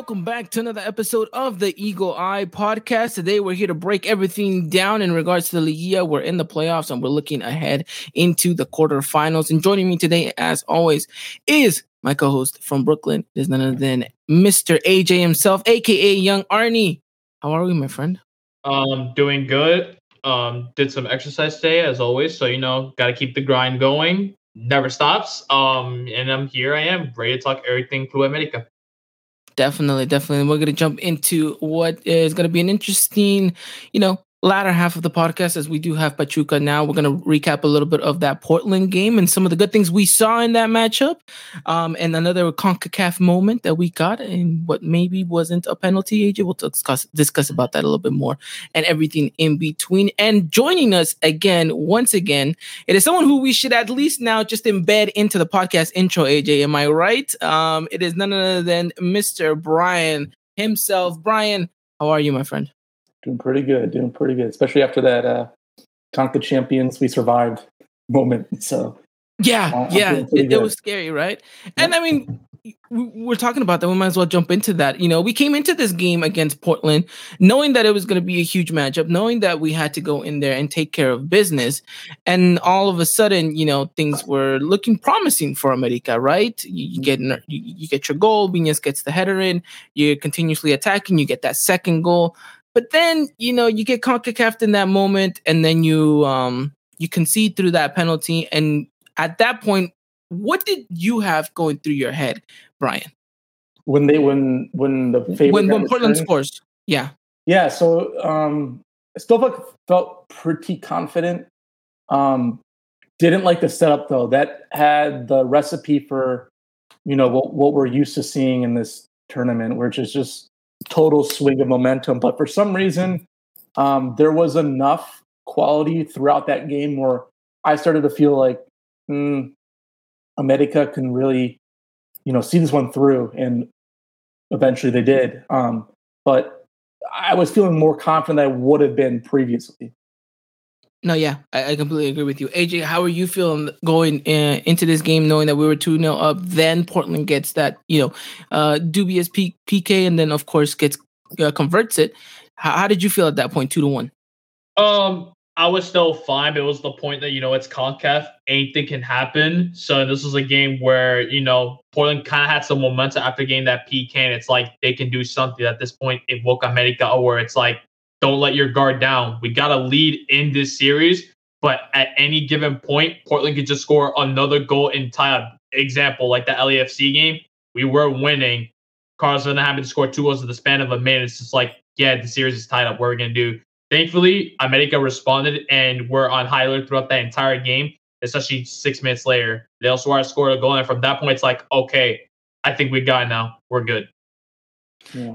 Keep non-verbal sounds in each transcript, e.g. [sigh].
Welcome back to another episode of the Eagle Eye Podcast. Today, we're here to break everything down in regards to the Liga. We're in the playoffs and we're looking ahead into the quarterfinals. And joining me today, as always, is my co-host from Brooklyn. Is none other than Mr. AJ himself, aka Young Arnie. How are we, my friend? Um, doing good. Um, did some exercise today as always. So you know, got to keep the grind going. Never stops. Um, and I'm here. I am ready to talk everything Club America. Definitely, definitely. We're gonna jump into what is gonna be an interesting, you know, latter half of the podcast as we do have Pachuca now. We're going to recap a little bit of that Portland game and some of the good things we saw in that matchup. Um, and another CONCACAF moment that we got and what maybe wasn't a penalty, AJ. We'll discuss, discuss about that a little bit more and everything in between. And joining us again, once again, it is someone who we should at least now just embed into the podcast intro, AJ. Am I right? Um, it is none other than Mr. Bryan himself. Bryan, how are you, my friend? Doing pretty good, doing pretty good, especially after that uh Conca Champions we survived moment. So yeah, I'm yeah, it, it was scary, right? And I mean, we- we're talking about that. We might as well jump into that. You know, we came into this game against Portland knowing that it was going to be a huge matchup, knowing that we had to go in there and take care of business. And all of a sudden, you know, things were looking promising for America, right? You, you get you, you get your goal, Vinas gets the header in, you're continuously attacking, you get that second goal. But then, you know, you get CONCACAF in that moment, and then you um you concede through that penalty. And at that point, what did you have going through your head, Bryan? when they when when the favorite when when Portland returned- scores? Yeah. Yeah, so um Stovak felt pretty confident. Um didn't like the setup though. That had the recipe for you know what what we're used to seeing in this tournament, which is just total swing of momentum. But for some reason, um, there was enough quality throughout that game where I started to feel like mm, America can really, you know, see this one through, and eventually they did. Um, but I was feeling more confident than I would have been previously. No, yeah, I, I completely agree with you. AJ, how are you feeling going uh, into this game, knowing that we were 2 0 up? Then Portland gets that, you know, uh, dubious P- PK, and then, of course, gets uh, converts it. How, how did you feel at that point, 2 to 1? Um, I was still fine, but it was the point that you know it's Concaf, anything can happen. So this was a game where you know Portland kind of had some momentum after getting that PK, and it's like they can do something at this point in Boca America, where it's like don't let your guard down. We got to lead in this series, but at any given point, Portland could just score another goal in time. Example like the LAFC game, we were winning. Carlos to score two goals in the span of a minute. It's just like, yeah, the series is tied up. What are we gonna do? Thankfully, America responded and were on high alert throughout that entire game, especially six minutes later. Del Suarez scored a goal, and from that point, it's like, okay, I think we got it now. We're good.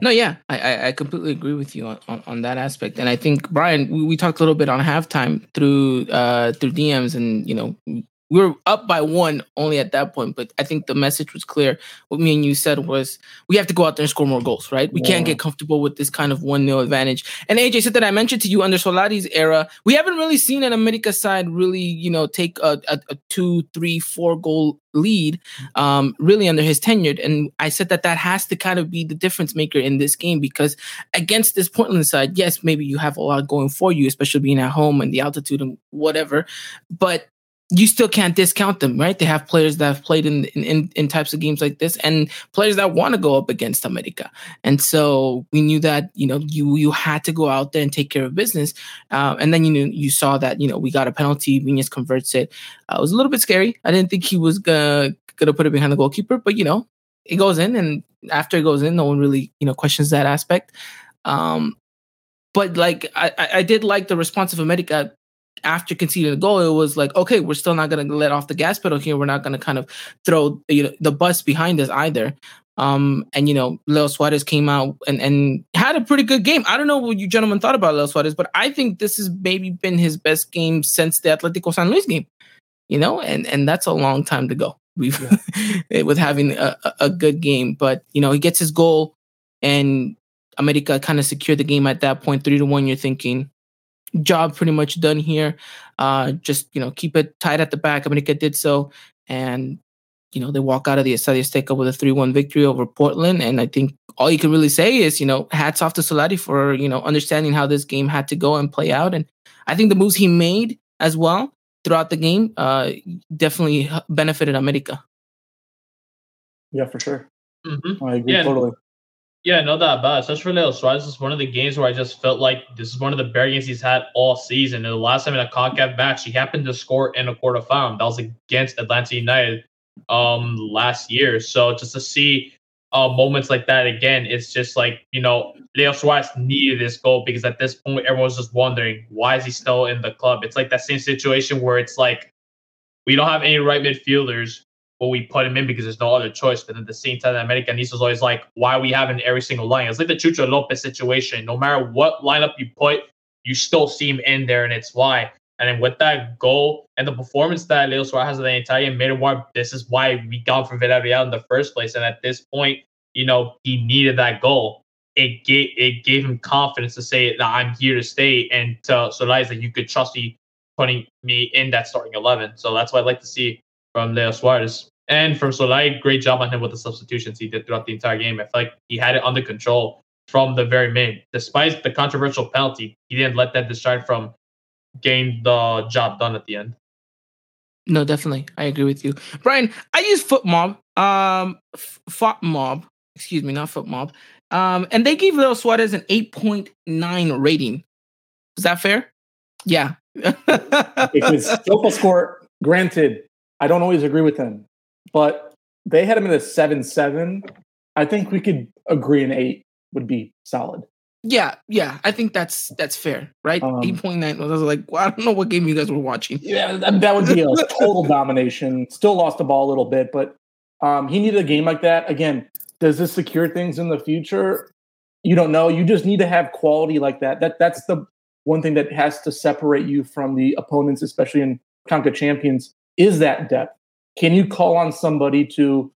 No, yeah, I, I, completely agree with you on, on, on that aspect, and I think Bryan, we, we talked a little bit on halftime through uh through DMs, and you know we were up by one only at that point, but I think the message was clear. What me and you said was we have to go out there and score more goals, right? We can't get comfortable with this kind of one 0 advantage. And AJ said that I mentioned to you under Solari's era, we haven't really seen an America side really, you know, take a, a, a two, three, four goal lead um, really under his tenure. And I said that that has to kind of be the difference maker in this game because against this Portland side, yes, maybe you have a lot going for you, especially being at home and the altitude and whatever, but you still can't discount them, right? They have players that have played in in, in, types of games like this, and players that want to go up against America. And so we knew that you know you you had to go out there and take care of business. Uh, and then you knew you saw that you know we got a penalty. Viñas converts it. Uh, it was a little bit scary. I didn't think he was gonna gonna put it behind the goalkeeper, but you know it goes in, and after it goes in, no one really you know questions that aspect. Um, but like I I did like the response of America after conceding the goal, it was like, okay, we're still not going to let off the gas pedal here. We're not going to kind of throw you know the bus behind us either. Um, and you know, Leo Suarez came out and, and had a pretty good game. I don't know what you gentlemen thought about Leo Suarez, but I think this has maybe been his best game since the Atletico San Luis game. You know, and and that's a long time to go. We've yeah. [laughs] with having a, a good game, but you know, he gets his goal, and America kind of secured the game at that point, three to one. You're thinking, job pretty much done here. Uh, just you know, keep it tight at the back. America did so, and you know they walk out of the Estadio Azteca with a three-one victory over Portland. And I think all you can really say is you know, hats off to Solari for you know understanding how this game had to go and play out. And I think the moves he made as well throughout the game uh, definitely benefited America. Yeah, for sure. Mm-hmm. I agree Yeah. totally. Yeah, no doubt about it. Especially for Leo Suarez, is one of the games where I just felt like this is one of the better games he's had all season. And the last time in a CONCACAF match, he happened to score in a quarterfinal. That was against Atlanta United um last year. So just to see uh moments like that again, it's just like, you know, Leo Suarez needed this goal because at this point everyone's just wondering why is he still in the club? It's like that same situation where it's like we don't have any right midfielders but we put him in because there's no other choice. But at the same time, Americanistas always like, why we have in every single line? It's like the Chucho Lopez situation. No matter what lineup you put, you still see him in there, and it's why. And then with that goal and the performance that Leo Suarez has in the Italian made. This is why we got from Villarreal in the first place. And at this point, you know, he needed that goal. It gave it gave him confidence to say that I'm here to stay and to Solari that you could trust me putting me in that starting eleven. So that's why I'd like to see from Leo Suarez. And from Solari. great job on him with the substitutions he did throughout the entire game. I feel like he had it under control from the very main. Despite the controversial penalty, he didn't let that distract from getting the job done at the end. No, definitely, I agree with you, Bryan. I use FotMob, um, FotMob, excuse me, not FotMob, um, and they gave Leo Suarez an eight point nine rating. Is that fair? Yeah. [laughs] because SofaScore, granted, I don't always agree with them, but they had him in a seven seven. I think we could agree an eight would be solid. Yeah, yeah, I think that's that's fair, right? Um, Eight point nine. I was like, well, I don't know what game you guys were watching. Yeah, that, that would be a [laughs] total domination. Still lost the ball a little bit, but um, he needed a game like that. Again, does this secure things in the future? You don't know. You just need to have quality like that. That that's the one thing that has to separate you from the opponents, especially in Conca Champions, is that depth. Can you call on somebody to,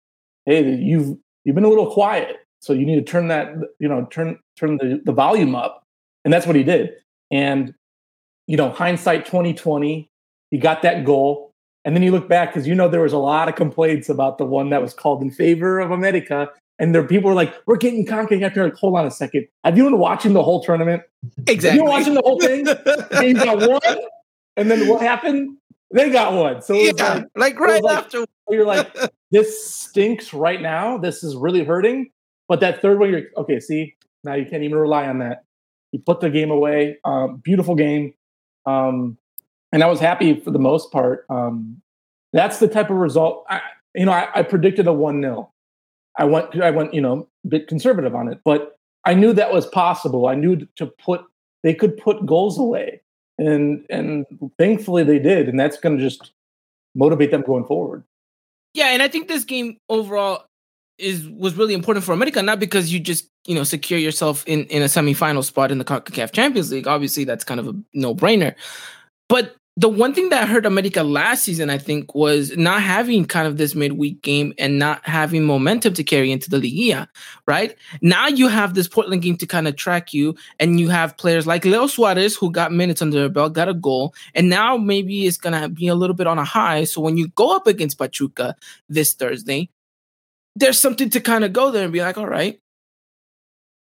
hey, you've you've been a little quiet, so you need to turn that, you know, turn turn the, the volume up. And that's what he did. And, you know, hindsight 2020, he got that goal. And then you look back because you know there was a lot of complaints about the one that was called in favor of America. And there people were like, we're getting Conca after like, hold on a second. Have you been watching the whole tournament? Exactly. You watching the whole thing? and you got one. And then what happened? They got one. So Yeah, like, like right like- after. you're like, [laughs] this stinks right now. This is really hurting. But that third one, you're okay. See, now you can't even rely on that. You put the game away. Um, beautiful game, um, and I was happy for the most part. Um, that's the type of result. I, you know, I, I predicted a one 0 I went, I went, you know, a bit conservative on it, but I knew that was possible. I knew to put they could put goals away, and and thankfully they did, and that's going to just motivate them going forward. Yeah, and I think this game overall is was really important for America, not because you just you know secure yourself in in a semifinal spot in the Concacaf Champions League. Obviously, that's kind of a no brainer. But the one thing that hurt America last season, I think, was not having kind of this midweek game and not having momentum to carry into the Liga, right? Now you have this Portland game to kind of track you, and you have players like Leo Suarez who got minutes under their belt, got a goal, and now maybe it's gonna be a little bit on a high. So when you go up against Pachuca this Thursday, there's something to kind of go there and be like, all right,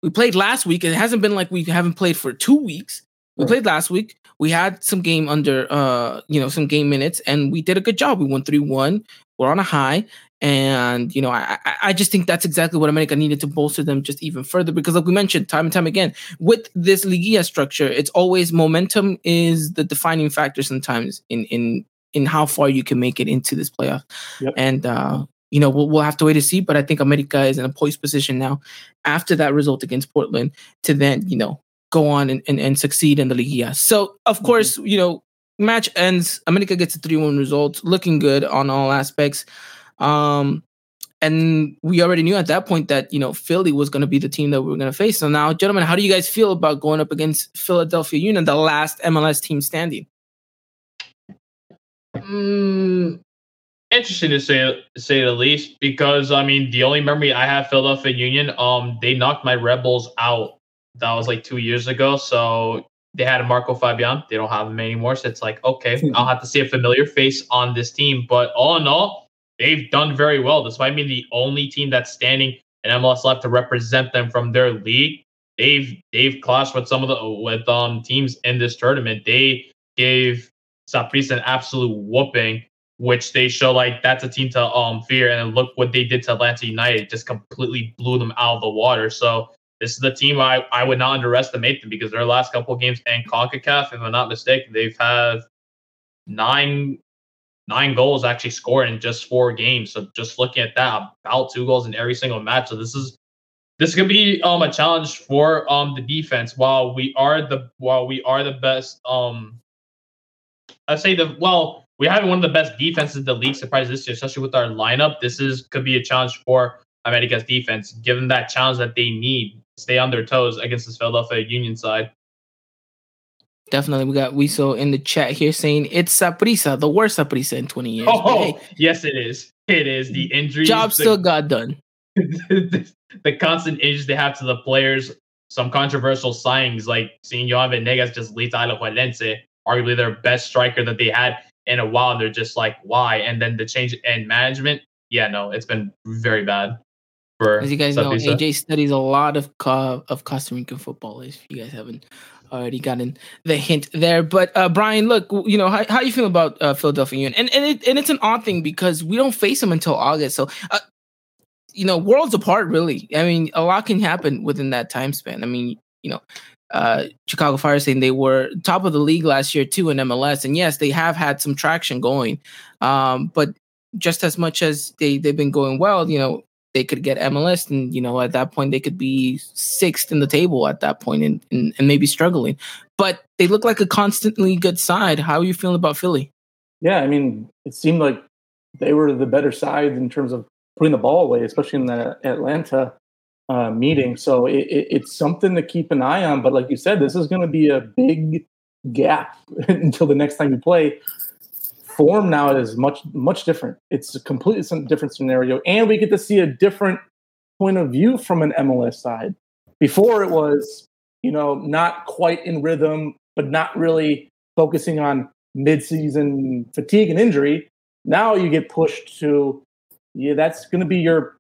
we played last week. It hasn't been like we haven't played for two weeks. We Right. played last week. We had some game under, uh, you know, some game minutes, and we did a good job. We won three one. We're on a high, and you know, I, I I just think that's exactly what America needed to bolster them just even further. Because, like we mentioned time and time again, with this Liguilla structure, it's always momentum is the defining factor sometimes in in in how far you can make it into this playoff. Yep. And uh, you know, we'll, we'll have to wait to see. But I think America is in a poised position now after that result against Portland to then, you know, go on and, and, and succeed in the Liga. So, of course, you know, match ends. America gets a 3 1 result, looking good on all aspects. Um, and we already knew at that point that you know Philly was going to be the team that we were going to face. So now, gentlemen, how do you guys feel about going up against Philadelphia Union, the last MLS team standing? Mm, interesting to say to say the least, because I mean the only memory I have Philadelphia Union, um, they knocked my Red Bulls out. That was like two years ago. So they had a Marco Fabian. They don't have him anymore. So it's like, okay, I'll have to see a familiar face on this team. But all in all, they've done very well, despite being the only team that's standing in MLS left to represent them from their league. They've they've clashed with some of the with um teams in this tournament. They gave Saprissa an absolute whooping, which they show like that's a team to um fear. And look what they did to Atlanta United, just completely blew them out of the water. So this is the team I, I would not underestimate them because their last couple of games and CONCACAF, if I'm not mistaken, they've had nine nine goals actually scored in just four games. So just looking at that, about two goals in every single match. So this is this could be um a challenge for um the defense. While we are the while we are the best um I say the well we have one of the best defenses in the league surprise this year, especially with our lineup. This is could be a challenge for America's defense, given that challenge that they need stay on their toes against this Philadelphia Union side. Definitely, we got Wiso in the chat here saying it's Saprissa, the worst Saprissa in 20 years. Oh, hey, yes, it is. It is the injury. Job still got done. the, [laughs] the constant injuries they have to the players. Some controversial signings like seeing Johan Venegas just lead to Alajuelense, arguably their best striker that they had in a while. And they're just like, why? And then the change in management. Yeah, no, it's been very bad. As you guys know, AJ studies a lot of co- of Costa Rican football. If you guys haven't already gotten the hint there. But uh, Bryan, look, you know how how you feel about uh, Philadelphia Union, and and it, and it's an odd thing because we don't face them until August. So, uh, you know, worlds apart, really. I mean, a lot can happen within that time span. I mean, you know. Uh, Chicago Fire saying they were top of the league last year too in MLS, and yes, they have had some traction going. Um, but just as much as they they've been going well, you know, they could get MLS, and you know at that point they could be sixth in the table at that point, and, and, and maybe struggling. But they look like a constantly good side. How are you feeling about Philly? Yeah, I mean, it seemed like they were the better side in terms of putting the ball away, especially in the Atlanta uh, meeting. So it, it, it's something to keep an eye on. But like you said, this is going to be a big gap [laughs] until the next time you play form now is much much different. It's a completely different scenario, and we get to see a different point of view from an MLS side. Before it was, you know, not quite in rhythm, but not really focusing on midseason fatigue and injury. Now you get pushed to, yeah, that's going to be your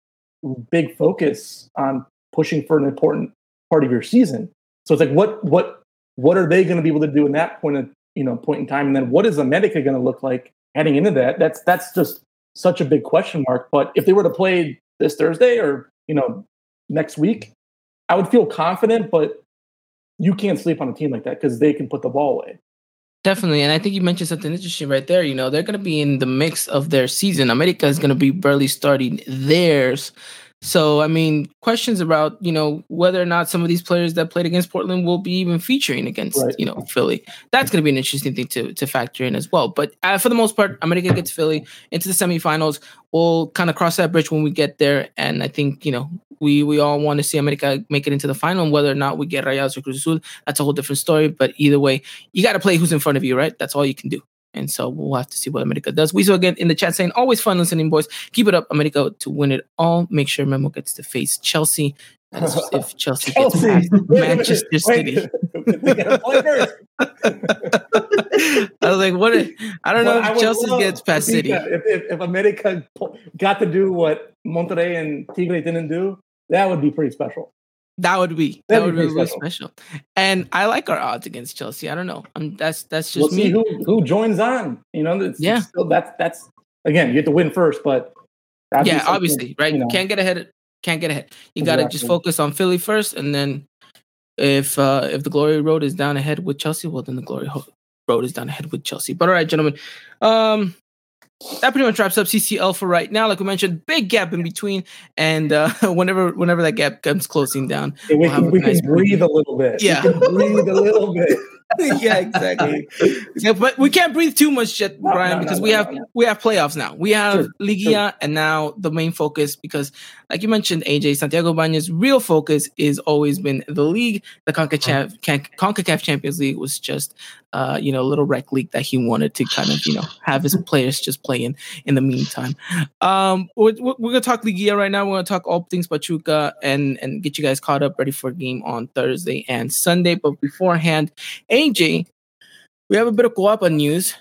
big focus on pushing for an important part of your season. So it's like, what what what are they going to be able to do in that point of you know point in time and then what is america going to look like heading into that that's that's just such a big question mark but if they were to play this thursday or you know next week i would feel confident but you can't sleep on a team like that because they can put the ball away Definitely. And I think you mentioned something interesting right there. You know, they're going to be in the mix of their season. America is going to be barely starting theirs. So, I mean, questions about, you know, whether or not some of these players that played against Portland will be even featuring against, right. you know, Philly. That's going to be an interesting thing to, to factor in as well. But uh, for the most part, America gets Philly into the semifinals. We'll kind of cross that bridge when we get there. And I think, you know, we we all want to see America make it into the final. And whether or not we get Rayados or Cruz Azul, that's a whole different story. But either way, you got to play who's in front of you, right? That's all you can do. And so we'll have to see what America does. We saw again in the chat saying, always fun listening, boys. Keep it up, America, to win it all. Make sure Memo gets to face Chelsea. As if Chelsea, [laughs] Chelsea. gets past Manchester wait, City. [laughs] [laughs] I was like, what? If, I don't well, know if Chelsea gets past City. If, if, if America got to do what Monterrey and Tigre didn't do, that would be pretty special. That would be that, that would be really special. And I like our odds against Chelsea. I don't know. I'm, that's that's just we'll me. who who joins on. You know, it's, yeah. It's still, that's that's again. You have to win first, but yeah, obviously, right? You know. Can't get ahead. Can't get ahead. You got to just focus on Philly first, and then if uh if the glory road is down ahead with Chelsea, well, then the glory road is down ahead with Chelsea. But all right, gentlemen. Um, that pretty much wraps up CCL for right now. Like we mentioned, big gap in between, and uh, [laughs] whenever whenever that gap comes closing down, we, we'll can, we nice can breathe a little bit. Yeah, breathe a little bit. [laughs] yeah, exactly. yeah, but we can't breathe too much yet, No, Bryan, no, no, because we have we have playoffs now. We have Sure, Liguilla, and now the main focus, because like you mentioned, AJ Santiago Baños real focus is always been the league. The Concacaf, Can- Concacaf Champions League was just, uh, you know, a little rec league that he wanted to kind of, you know, have his players just play in in the meantime. Um, we're, we're we're gonna talk Liguilla right now. We're gonna talk all things Pachuca and and get you guys caught up, ready for a game on Thursday and Sunday. But beforehand, AJ, we have a bit of Coapa news.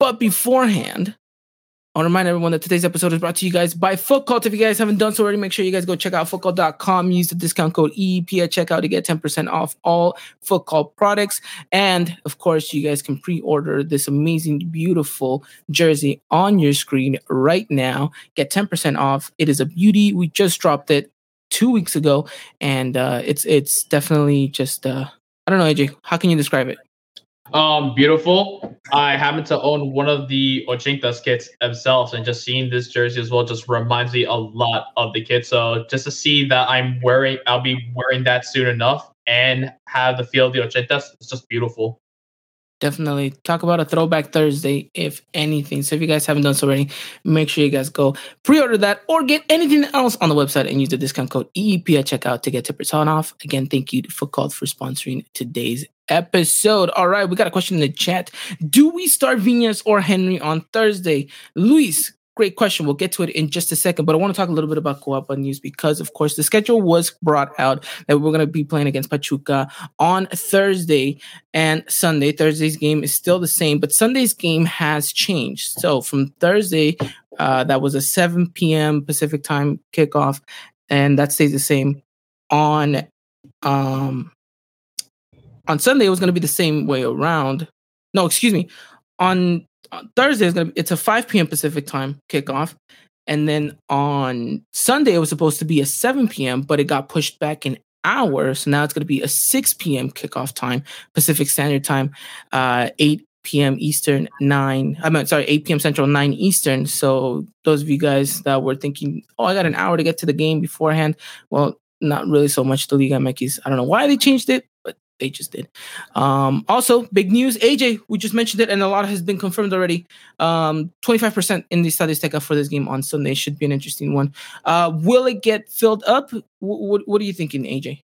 But beforehand, I want to remind everyone that today's episode is brought to you guys by Foot Cult. If you guys haven't done so already, make sure you guys go check out footcult.com. Use the discount code EEP at checkout to get 10% off all Foot Cult products. And of course, you guys can pre order this amazing, beautiful jersey on your screen right now. Get 10% off. It is a beauty. We just dropped it two weeks ago, and uh, it's it's definitely just, uh, I don't know, AJ, how can you describe it? Um, beautiful. I happen to own one of the Ochinktas kits themselves, and just seeing this jersey as well just reminds me a lot of the kit. So just to see that I'm wearing, I'll be wearing that soon enough, and have the feel of the Ochinktas, it's just beautiful. Definitely talk about a throwback Thursday, if anything. So if you guys haven't done so already, make sure you guys go pre-order that or get anything else on the website and use the discount code EEP at checkout to get 10% off. Again, thank you Foot Cult for sponsoring today's episode. All right, we got a question in the chat. Do we start Viñas or Henry on Thursday? Luis, great question. We'll get to it in just a second, but I want to talk a little bit about Coapa news because, of course, the schedule was brought out that we're going to be playing against Pachuca on Thursday and Sunday. Thursday's game is still the same, but Sunday's game has changed. So from Thursday, uh, that was a 7 p.m. Pacific time kickoff, and that stays the same. On um, on Sunday, it was going to be the same way around. No, excuse me. On, on Thursday, it's going to be, it's a 5 p.m. Pacific time kickoff. And then on Sunday, it was supposed to be a 7 p.m., but it got pushed back an hour. So now it's to be a 6 p.m. kickoff time, Pacific Standard Time, uh, 8 p.m. Eastern, 9, I mean, sorry, 8 p.m. Central, 9 Eastern. So those of you guys that were thinking, oh, I got an hour to get to the game beforehand, well, not really so much the Liga MX. I don't know why they changed it, they just did. Um, also, big news. AJ, we just mentioned it, and a lot has been confirmed already. Um, 25% in the Statistica for this game on Sunday should be an interesting one. Uh, will it get filled up? W- what, what are you thinking, AJ?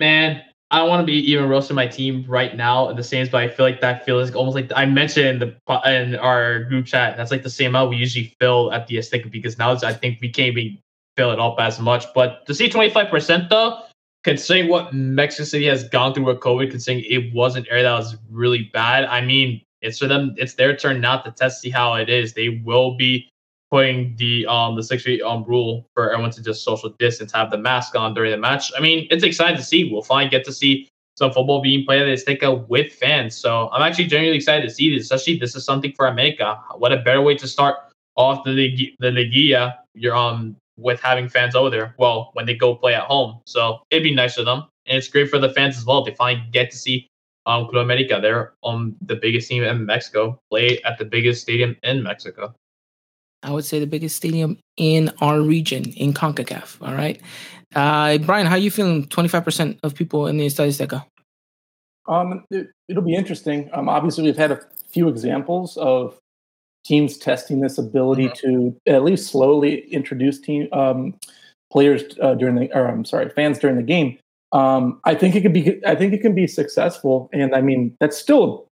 Man, I don't want to be even roasting my team right now at the Saints, but I feel like that feels almost like I mentioned in the in our group chat. That's like the same amount we usually fill at the Azteca because now I think we can't even fill it up as much. But to see 25% though, considering what Mexico City has gone through with COVID, considering it was an area that was really bad, I mean, it's for them. It's their turn now to test see how it is. They will be putting the um the six feet um rule for everyone to just social distance, have the mask on during the match. I mean, it's exciting to see. We'll finally get to see some football being played at Azteca with fans. So I'm actually genuinely excited to see this. Especially this is something for America. What a better way to start off the Lig- the Liguilla. You're um with having fans over there. Well, when they go play at home, so it'd be nice for them, and it's great for the fans as well. They finally get to see um Club America. They're um the biggest team in Mexico play at the biggest stadium in Mexico. I would say the biggest stadium in our region in CONCACAF. All right. Uh, Bryan, how are you feeling? 25% of people in the Estadio Um, it, it'll be interesting. Um, obviously, we've had a few examples of teams testing this ability to at least slowly introduce team um, players uh, during the, or I'm sorry, fans during the game. Um, I think it could be. I think it can be successful, and I mean that's still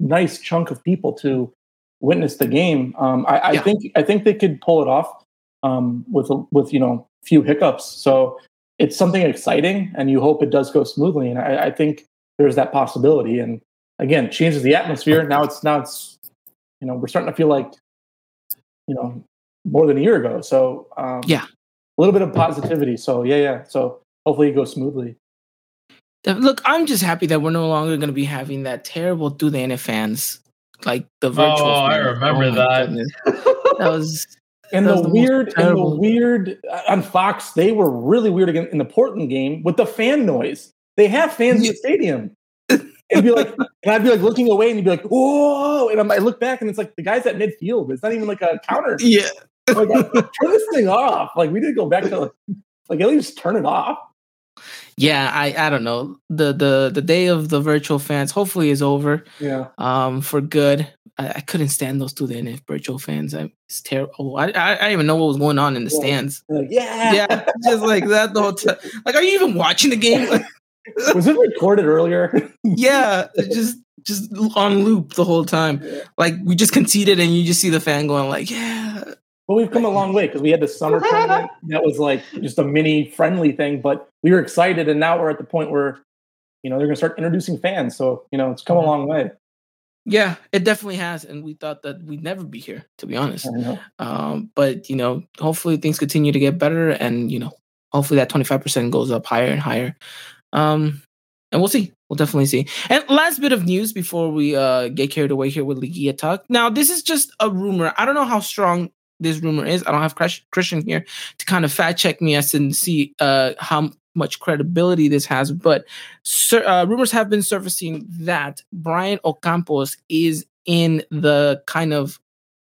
a nice chunk of people to witness the game. Um, I, I Yeah. think I think they could pull it off um, with a, with you know few hiccups. So it's something exciting, and you hope it does go smoothly. And I, I think there's that possibility. And again, changes the atmosphere. Now it's now it's you know we're starting to feel like you know more than a year ago. So um, Yeah. a little bit of positivity. So yeah, yeah. So hopefully it goes smoothly. Look, I'm just happy that we're no longer going to be having that terrible Dudene fans like the virtual. Oh, I remember my that. That was [laughs] And That the, was the weird, and the weird uh, on Fox, they were really weird again in the Portland game with the fan noise. They have fans in the stadium. And be like, [laughs] and I'd be like looking away, and you'd be like, "Whoa!" And I'm, I look back, and it's like the guys at midfield. It's not even like a counter. yeah. Like, turn this thing off. Like we did go back to like, like at least turn it off. yeah, I I don't know. The the the day of the virtual fans hopefully is over. Yeah. Um, for good. I, I couldn't stand those two then If virtual fans. I, it's terrible. Oh, I, I I didn't even know what was going on in the Yeah. stands. Like, yeah. Yeah, just like that the whole time. Like, are you even watching the game? Like, [laughs] Was it recorded earlier? [laughs] yeah, just just on loop the whole time. Like we just conceded, and you just see the fan going like, yeah, But we've come a long way because we had the summer [laughs] tournament that was like just a mini friendly thing, but we were excited, and now we're at the point where you know they're going to start introducing fans. So you know it's come a long way. yeah, it definitely has. And we thought that we'd never be here, to be honest. I know. Um, but you know, hopefully things continue to get better, and you know, hopefully that twenty five percent goes up higher and higher. Um, and we'll see. We'll definitely see. And last bit of news before we uh get carried away here with Liguilla talk. Now, this is just a rumor. I don't know how strong this rumor is. I don't have Christian here to kind of fact check me as to see uh how much credibility this has. But uh, rumors have been surfacing that Brian Ocampos is in the kind of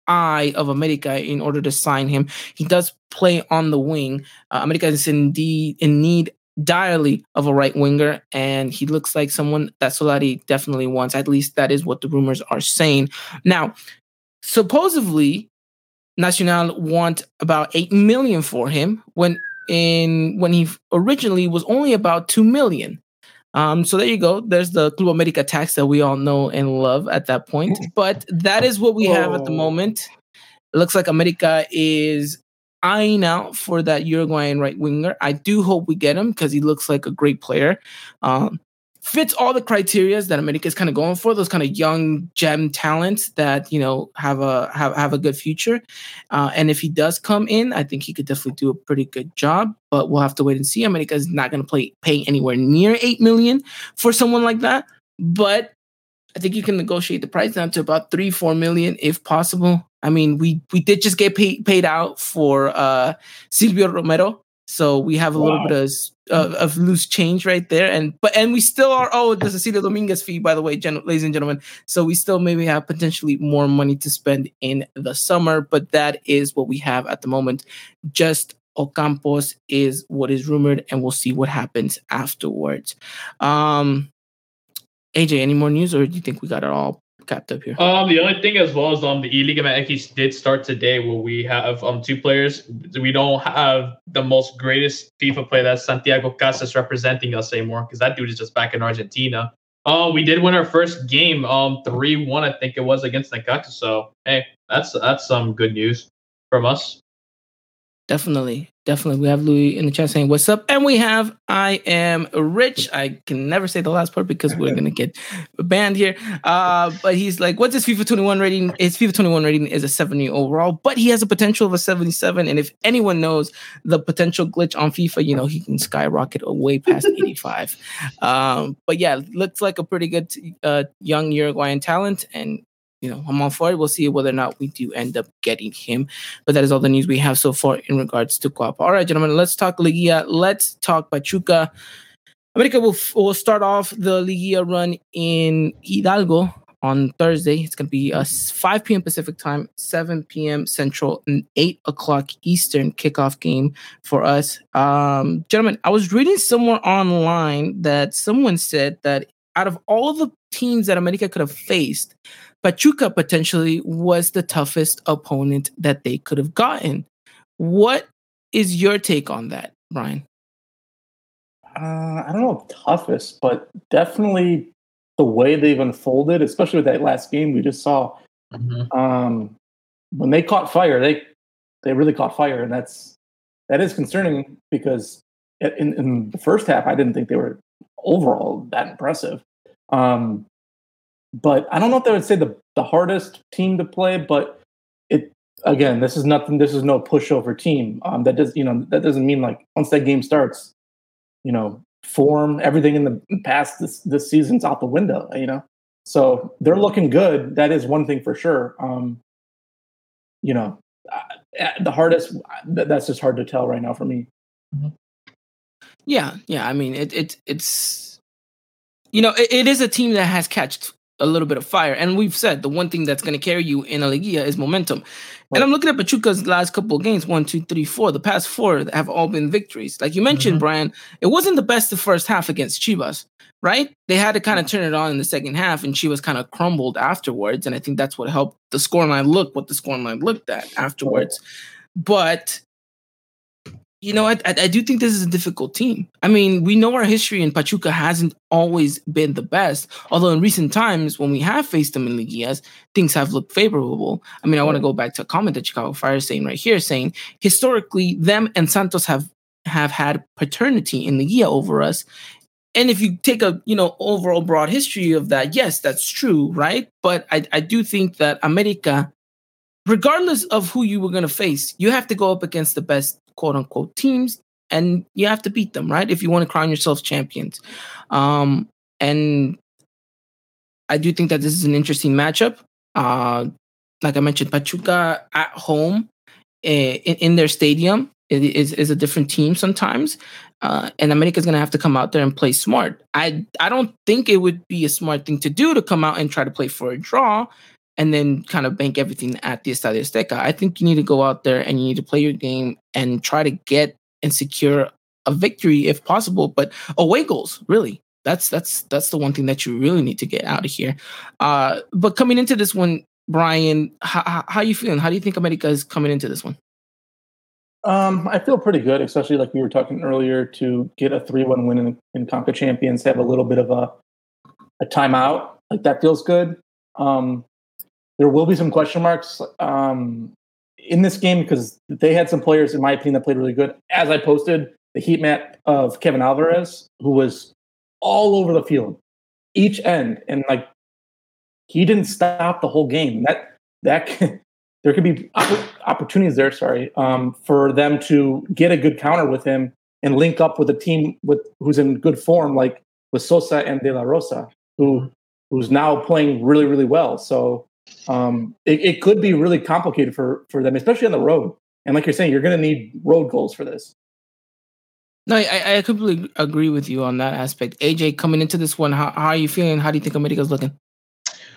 eye of America in order to sign him. He does play on the wing. Uh, America is indeed in need direly of a right winger, and he looks like someone that Solari definitely wants. At least that is what the rumors are saying. Now, supposedly, Nacional want about eight million for him when in when he originally was only about two million. Um, so there you go. There's the Club America tax that we all know and love at that point. But that is what we have at the moment. It looks like America is eyeing out for that Uruguayan right winger. I do hope we get him because he looks like a great player. Um, fits all the criterias that America is kind of going for. Those kind of young gem talents that you know have a have, have a good future. Uh, and if he does come in, I think he could definitely do a pretty good job. But we'll have to wait and see. America is not going to play pay anywhere near eight million for someone like that. But I think you can negotiate the price down to about three, four million if possible. I mean, we we did just get paid paid out for uh Silvio Romero, so we have a little bit of of, of loose change right there, and but and we still are owed the Cecilio Dominguez fee, by the way, gen- ladies and gentlemen. So we still maybe have potentially more money to spend in the summer, but that is what we have at the moment. Just Ocampos is what is rumored, and we'll see what happens afterwards. Um, AJ, any more news, or do you think we got it all capped up here? Um, the only thing as well is um the E Liga MX did start today where we have um two players. We don't have the most greatest FIFA player that's Santiago Casas representing us anymore because that dude is just back in Argentina. Um, we did win our first game, um, three one, I think it was against Necaxa. So hey, that's that's some good news from us. Definitely, definitely. We have Louis in the chat saying, "What's up?" And we have I am rich. I can never say the last part because we're gonna get banned here. Uh, but he's like, "What's his FIFA 21 rating?" His FIFA 21 rating is a 70 overall, but he has a potential of a 77. And if anyone knows the potential glitch on FIFA, you know he can skyrocket away past [laughs] 85. Um, but yeah, looks like a pretty good uh, young Uruguayan talent, and you know I'm all for it. We'll see whether or not we do end up getting him. But that is all the news we have so far in regards to Coapa. All right, gentlemen, let's talk Liguilla. Let's talk Pachuca. America will, will start off the Liguilla run in Hidalgo on Thursday. It's going to be a s- 5 p.m. Pacific time, 7 p.m. Central, and 8 o'clock Eastern kickoff game for us. Um, gentlemen, I was reading somewhere online that someone said that out of all the teams that America could have faced, Pachuca potentially was the toughest opponent that they could have gotten. What is your take on that, Bryan? Uh, I don't know toughest, but definitely the way they've unfolded, especially with that last game we just saw. Um, when they caught fire, they they really caught fire, and that's that is concerning because in, in the first half, I didn't think they were overall that impressive. Um, but I don't know if they would say the the hardest team to play, but it again, this is nothing. This is no pushover team. Um, that does you know that doesn't mean like once that game starts, you know, form everything in the past this this season's out the window. You know, so they're looking good. That is one thing for sure. Um, you know, the hardest. th- That's just hard to tell right now for me. Yeah, yeah. I mean, it, it it's you know, it, it is a team that has catched a little bit of fire. And we've said the one thing that's going to carry you in a Liguilla is momentum. And I'm looking at Pachuca's last couple of games one, two, three, four. The past four have all been victories. Like you mentioned, mm-hmm. Bryan, it wasn't the best the first half against Chivas, right? They had to kind of turn it on in the second half, and Chivas kind of crumbled afterwards. And I think that's what helped the scoreline look what the scoreline looked at afterwards. But you know, I, I, do think this is a difficult team. I mean, we know our history in Pachuca hasn't always been the best. Although in recent times, when we have faced them in Liguillas, things have looked favorable. I mean, I want to go back to a comment that Chicago Fire is saying right here, saying historically, them and Santos have have had paternity in Liguilla over us. And if you take a you know overall broad history of that, yes, that's true, right? But I, I do think that America, regardless of who you were going to face, you have to go up against the best quote unquote teams and you have to beat them, right? If you want to crown yourselves champions. Um, and I do think that this is an interesting matchup. Uh, like I mentioned, Pachuca at home eh, in, in their stadium is, is a different team sometimes. Uh, and America is going to have to come out there and play smart. I I don't think it would be a smart thing to do to come out and try to play for a draw and then kind of bank everything at the Estadio Azteca. I think you need to go out there and you need to play your game and try to get and secure a victory if possible, but away goals, really. That's that's that's the one thing that you really need to get out of here. Uh, but coming into this one, Bryan, how, how you feeling? How do you think America is coming into this one? Um, I feel pretty good, especially like we were talking earlier, to get a three-one win in, in Conca Champions, have a little bit of a a timeout. Like that feels good. Um, there will be some question marks um, in this game because they had some players, in my opinion, that played really good. As I posted the heat map of Kevin Alvarez, who was all over the field, each end, and like he didn't stop the whole game. That that [laughs] there could be opportunities there. Sorry, um, for them to get a good counter with him and link up with a team with who's in good form, like with Sosa and De La Rosa, who who's now playing really really well. So um, it, it could be really complicated for for them, especially on the road. And like you're saying, you're going to need road goals for this. No, I, I completely agree with you on that aspect. AJ, coming into this one, how, how are you feeling? How do you think America's looking?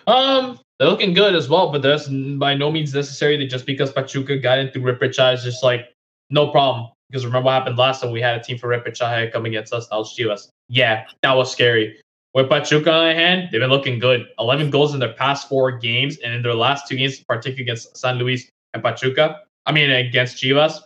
Um, they're looking good as well, but that's by no means necessary that just because Pachuca got into repechaje, just like no problem. Because remember what happened last time? We had a team for repechaje coming against us. That was Chivas. Yeah, that was scary. With Pachuca on hand, they've been looking good. 11 goals in their past four games, and in their last two games, particularly against San Luis and Pachuca, I mean, against Chivas,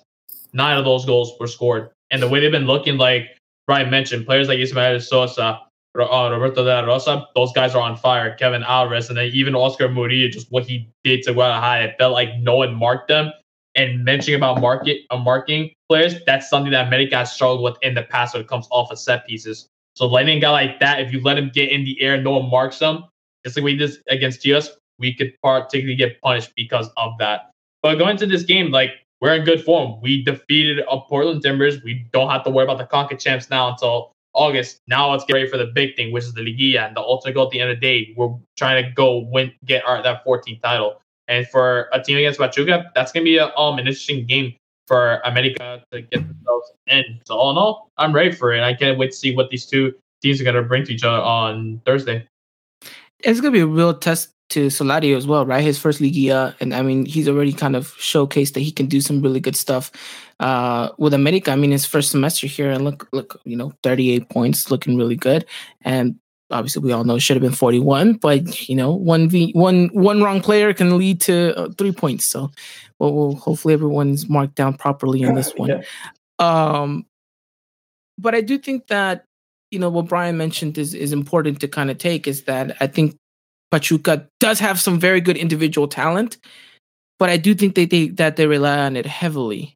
nine of those goals were scored. And the way they've been looking, like Bryan mentioned, players like Ismael Sosa, uh, Roberto de la Rosa, those guys are on fire. Kevin Alvarez, and then even Oscar Murillo, just what he did to Guadalajara, it felt like no one marked them. And mentioning about market uh, marking players, that's something that America has struggled with in the past when it comes off of set pieces. So letting a guy like that, if you let him get in the air, no one marks him, just like we did against us, we could particularly get punished because of that. But going to this game, like we're in good form. We defeated a Portland Timbers. We don't have to worry about the Conca champs now until August. Now let's get ready for the big thing, which is the Liguilla and the ultimate goal at the end of the day. We're trying to go win, get our that 14th title. And for a team against Pachuca, that's gonna be a, um an interesting game for America to get themselves in. So all in all, I'm ready for it. I can't wait to see what these two teams are going to bring to each other on Thursday. It's going to be a real test to Solari as well, right? His first Liguilla, and I mean, he's already kind of showcased that he can do some really good stuff uh, with America. I mean, his first semester here, and look, look, you know, 38 points, looking really good, and obviously we all know it should have been 41 but you know one v one one wrong player can lead to uh, three points so well, well, hopefully everyone's marked down properly in this [laughs] one yeah. um but i do think that you know what bryan mentioned is is important to kind of take is that i think pachuca does have some very good individual talent but i do think they, they that they rely on it heavily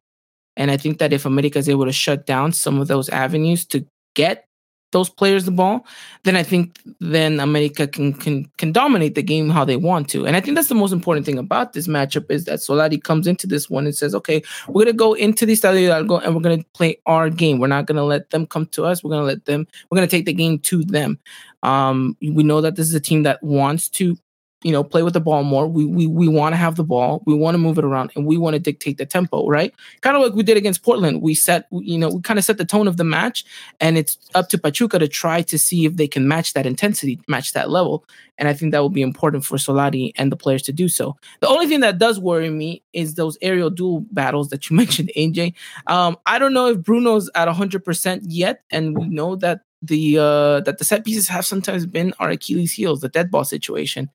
and i think that if america is able to shut down some of those avenues to get those players the ball, then I think then America can can can dominate the game how they want to. And I think that's the most important thing about this matchup is that Solari comes into this one and says, "Okay, we're gonna go into the Estadio Hidalgo and we're gonna play our game. We're not gonna let them come to us. We're gonna let them. We're gonna take the game to them. Um, we know that this is a team that wants to you know, play with the ball more. We we we want to have the ball. We want to move it around, and we want to dictate the tempo, right? Kind of like we did against Portland. We set, you know, we kind of set the tone of the match, and it's up to Pachuca to try to see if they can match that intensity, match that level. And I think that will be important for Solari and the players to do so. The only thing that does worry me is those aerial duel battles that you [laughs] mentioned, AJ. Um, I don't know if Bruno's at 100% yet, and we know that the uh that the set pieces have sometimes been our Achilles heels, the dead ball situation.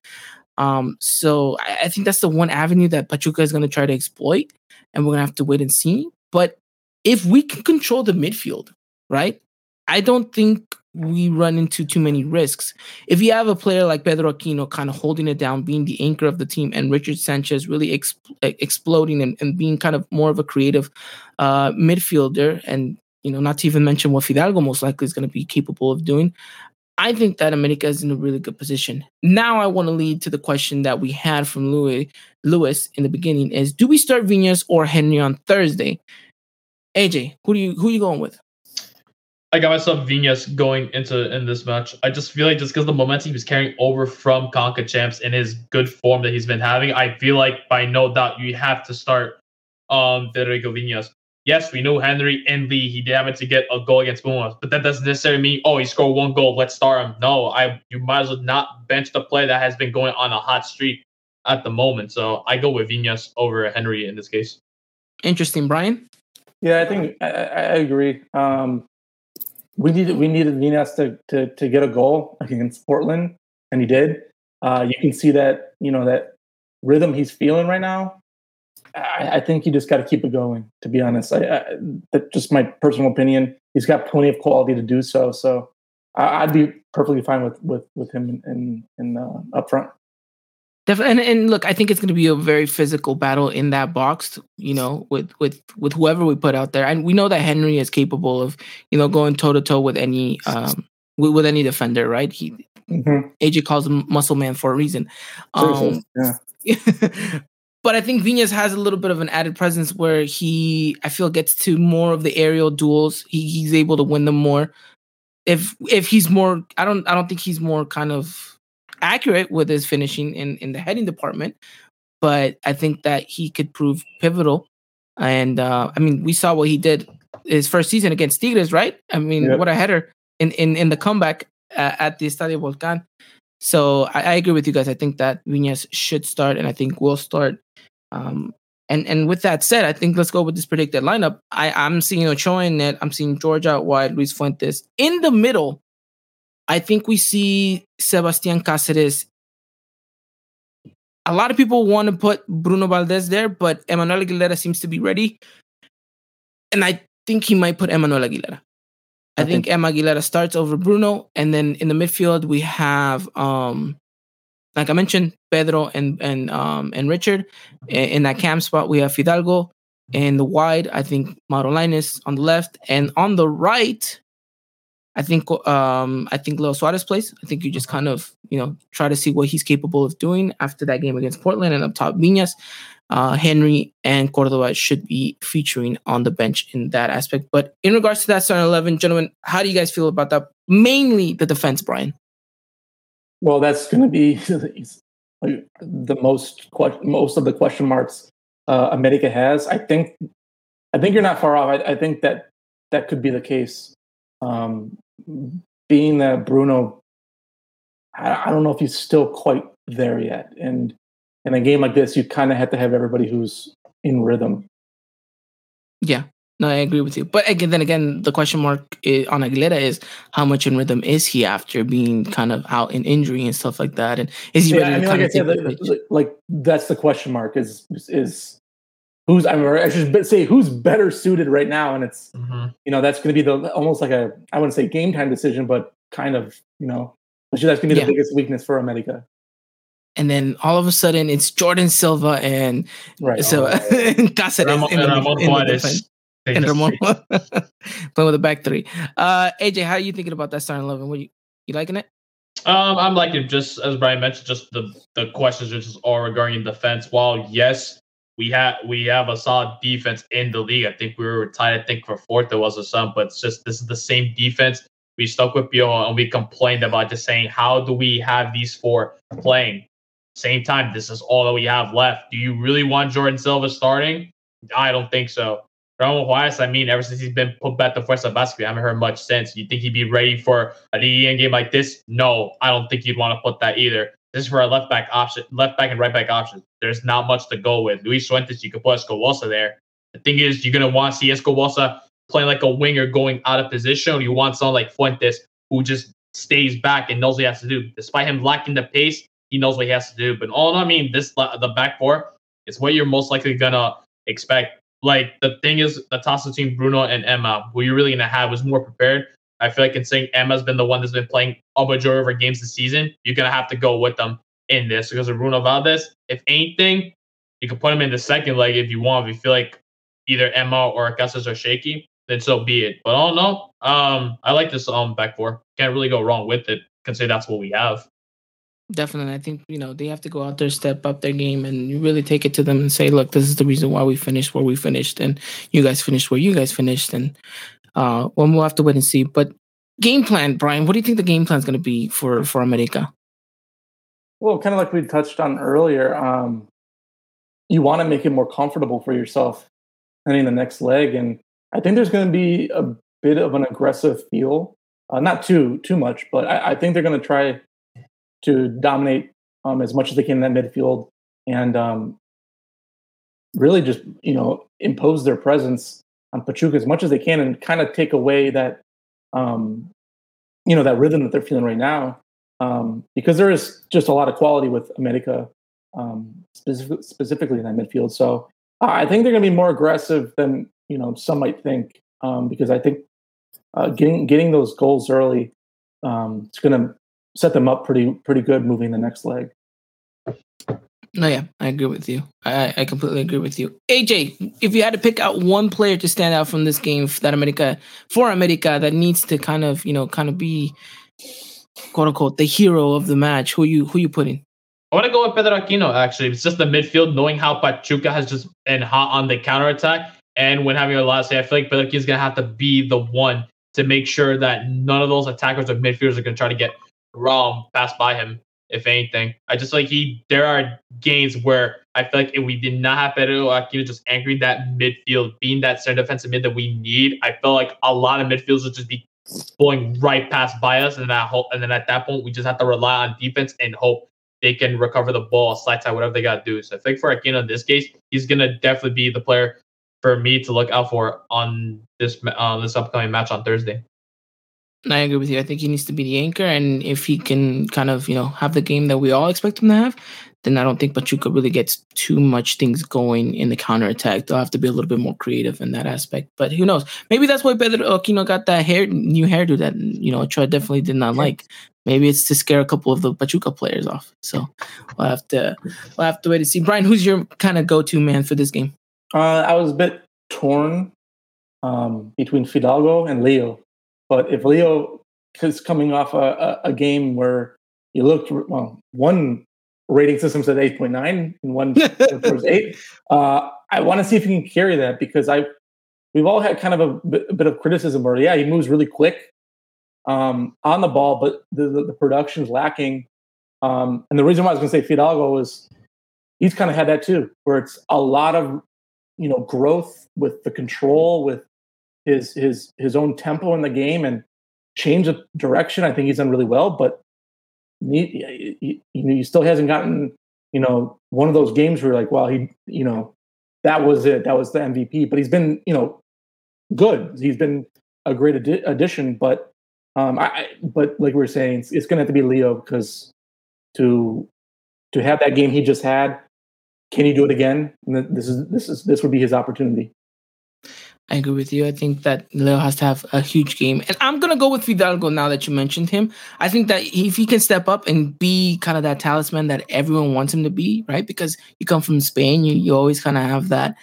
Um, so I, I think that's the one avenue that Pachuca is going to try to exploit, and we're gonna have to wait and see. But if we can control the midfield, right? I don't think we run into too many risks. If you have a player like Pedro Aquino kind of holding it down, being the anchor of the team, and Richard Sanchez really exploding and, and, being kind of more of a creative uh, midfielder, and you know, not to even mention what Fidalgo most likely is going to be capable of doing. I think that America is in a really good position. Now I want to lead to the question that we had from Louis Lewis in the beginning is do we start Viñas or Henry on Thursday? AJ, who do you who are you going with? I got myself Viñas going into in this match. I just feel like just because the momentum he was carrying over from Conca champs in his good form that he's been having, I feel like by no doubt you have to start um Federico Viñas yes, we know Henry and Lee, he happened to get a goal against Pumas, but that doesn't necessarily mean, oh, he scored one goal, let's start him. No, I you might as well not bench the player that has been going on a hot streak at the moment. So I go with Viñas over Henry in this case. Interesting, Bryan. Yeah, I think I, I agree. Um, we needed we needed Viñas to, to to get a goal against Portland, and he did. Uh, you can see that you know that rhythm he's feeling right now. I, I think you just got to keep it going. To be honest, I, I, that's just my personal opinion. He's got plenty of quality to do so. So I, would be perfectly fine with with with him in in, in uh, up front. Definitely, and, and look, I think it's going to be a very physical battle in that box. You know, with with with whoever we put out there, and we know that Henry is capable of you know going toe to toe with any um with, with, any defender, right? He mm-hmm. AJ calls him Muscle Man for a reason. Um, yeah. [laughs] but I think Viñas has a little bit of an added presence where he, I feel, gets to more of the aerial duels. He, he's able to win them more. If if he's more, I don't I don't think he's more kind of accurate with his finishing in in the heading department, but I think that he could prove pivotal. And uh, I mean, we saw what he did his first season against Tigres, right? I mean, yep. what a header in in in the comeback uh, at the Estadio Volcán. So I, I, agree with you guys. I think that Viñas should start, and I think will start. Um, and and with that said, I think let's go with this predicted lineup. I I'm seeing Ochoa in net. I'm seeing George out wide, Luis Fuentes in the middle. I think we see Sebastian Cáceres. A lot of people want to put Bruno Valdez there, but Emmanuel Aguilera seems to be ready, and I think he might put Emmanuel Aguilera. I, I think, think Emma Aguilera starts over Bruno, and then in the midfield we have um like I mentioned, Pedro and and um and Richard in that cam spot. We have Fidalgo in the wide. I think Mauro Lainez on the left, and on the right, I think um I think Leo Suarez plays. I think you just kind of you know try to see what he's capable of doing after that game against Portland, and up top Viñas. Uh, Henry and Cordova should be featuring on the bench in that aspect. But in regards to that starting eleven, gentlemen, how do you guys feel about that? Mainly the defense, Bryan. Well, that's going to be the most most of the question marks uh, America has. I think I think you're not far off. I, I think that that could be the case. Um, being that Bruno, I, I, don't know if he's still quite there yet. And in a game like this, you kind of have to have everybody who's in rhythm. Yeah, no, I agree with you. But again, then again, the question mark on Aguilera is how much in rhythm is he after being kind of out in injury and stuff like that? And is he yeah, ready I mean, like I said, like, like, that's the question mark is is who's I, mean, I should say who's better suited right now, and it's mm-hmm. you know that's going to be the almost like a I wouldn't say game time decision, but kind of you know I sure that's going to be the biggest weakness for America and then all of a sudden it's Jordan Silva and right. so oh, right. [laughs] Cáceres Ramon, in the, Ramon in the defense and Ramon [laughs] playing with a back three. Uh, AJ, how are you thinking about that starting eleven? What you you liking it? Um, I'm liking just as Bryan mentioned, just the the questions just all regarding defense. While yes, we have we have a solid defense in the league. I think we were tied. I think for fourth there was a some, but it's just this is the same defense. We stuck with Pio and we complained about just saying how do we have these four playing Same time, this is all that we have left. Do you really want Jordan Silva starting? I don't think so. Ramon Juarez, I mean, ever since he's been put back to Fuerzas Básicas, I haven't heard much since. You think he'd be ready for a DEN game like this? No, I don't think you'd want to put that either. This is for a left back option, left back and right back option. There's not much to go with. Luis Fuentes, you could put Escoboza there. The thing is, you're gonna want to see Escoboza playing like a winger going out of position, you want someone like Fuentes who just stays back and knows what he has to do. Despite him lacking the pace, he knows what he has to do. But all I mean, this the back four is what you're most likely gonna expect. Like the thing is, the toss between Bruno and Emma, who you're really gonna have was more prepared. I feel like in saying Emma's been the one that's been playing a majority of her games this season, you're gonna have to go with them in this because of Bruno Valdez. If anything, you can put him in the second leg if you want. If you feel like either Emma or Augustus are shaky, then so be it. But I don't know. Um, I like this um back four. Can't really go wrong with it. Can say that's what we have. Definitely. I think, you know, they have to go out there, step up their game, and you really take it to them and say, look, this is the reason why we finished where we finished, and you guys finished where you guys finished. And uh, well, we'll have to wait and see. But game plan, Bryan, what do you think the game plan is going to be for, for America? Well, kind of like we touched on earlier, um, you want to make it more comfortable for yourself heading the next leg. And I think there's going to be a bit of an aggressive feel. Uh, not too too much, but I, I think they're going to try to dominate um, as much as they can in that midfield and um, really just you know impose their presence on Pachuca as much as they can and kind of take away that um, you know that rhythm that they're feeling right now um, because there is just a lot of quality with America um, specific, specifically in that midfield. So I think they're going to be more aggressive than you know some might think um, because I think uh, getting getting those goals early um, it's going to set them up pretty pretty good moving the next leg. No, yeah, I agree with you. I, I completely agree with you. AJ, if you had to pick out one player to stand out from this game that America for America that needs to kind of you know kind of be quote unquote the hero of the match, who you who you putting? I want to go with Pedro Aquino. Actually, it's just the midfield, knowing how Pachuca has just been hot on the counter attack, and when having a last say, I feel like Pedro Aquino is gonna have to be the one to make sure that none of those attackers or midfielders are gonna try to get Rom pass by him. If anything, I just like he. There are games where I feel like if we did not have Pedro Aquino just anchoring that midfield, being that center defensive mid that we need, I feel like a lot of midfielders would just be going right past by us, and that whole, and then at that point we just have to rely on defense and hope they can recover the ball, slide side, whatever they got to do. So I think for Aquino in this case, he's gonna definitely be the player for me to look out for on this uh, this upcoming match on Thursday. I agree with you. I think he needs to be the anchor, and if he can kind of you know have the game that we all expect him to have, then I don't think Pachuca really gets too much things going in the counter attack. They'll have to be a little bit more creative in that aspect. But who knows? Maybe that's why Pedro Aquino got that hair new hairdo that you know Troy definitely did not like. Maybe it's to scare a couple of the Pachuca players off. So we'll have to we'll have to wait and see. Bryan, who's your kind of go to man for this game? Uh, I was a bit torn um, between Fidalgo and Leo. But if Leo is coming off a, a, a game where he looked, well, one rating system said 8.9 and one [laughs] was 8, uh, I want to see if he can carry that because I we've all had kind of a bit, bit of criticism where, yeah, he moves really quick um, on the ball, but the, the, the production is lacking. Um, and the reason why I was going to say Fidalgo is he's kind of had that too, where it's a lot of you know growth with the control, with his his his own tempo in the game and change of direction. I think he's done really well, but he, he, he still hasn't gotten you know one of those games where like, well, he you know that was it, that was the MVP. But he's been you know good. He's been a great adi- addition, but um, I but like we were saying, it's, it's going to have to be Leo because to to have that game he just had, can he do it again? And this is this is this would be his opportunity. I agree with you. I think that Leo has to have a huge game. And I'm going to go with Fidalgo now that you mentioned him. I think that if he can step up and be kind of that talisman that everyone wants him to be, right? Because you come from Spain, you, you always kind of have that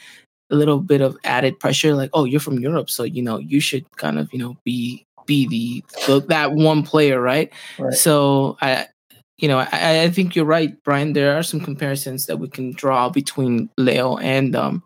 little bit of added pressure like, oh, you're from Europe. So, you know, you should kind of, you know, be be the, the that one player, right? right. So I you know, I, I think you're right, Bryan. There are some comparisons that we can draw between Leo and um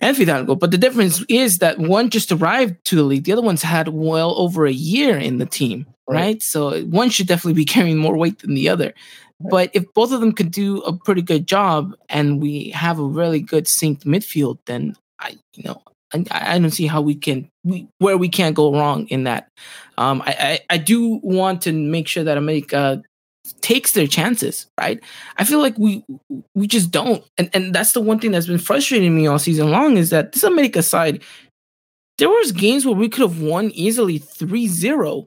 and Fidalgo. But the difference is that one just arrived to the league, the other one's had well over a year in the team. right? So one should definitely be [laughs] carrying more weight than the other. But if both of them could do a pretty good job and we have a really good synced midfield, then I, you know, I, I don't see how we can we where we can't go wrong in that. Um, I, I, I do want to make sure that i America takes their chances, right? I feel like we we just don't, and and that's the one thing that's been frustrating me all season long is that this America side, there was games where we could have won easily 3-0,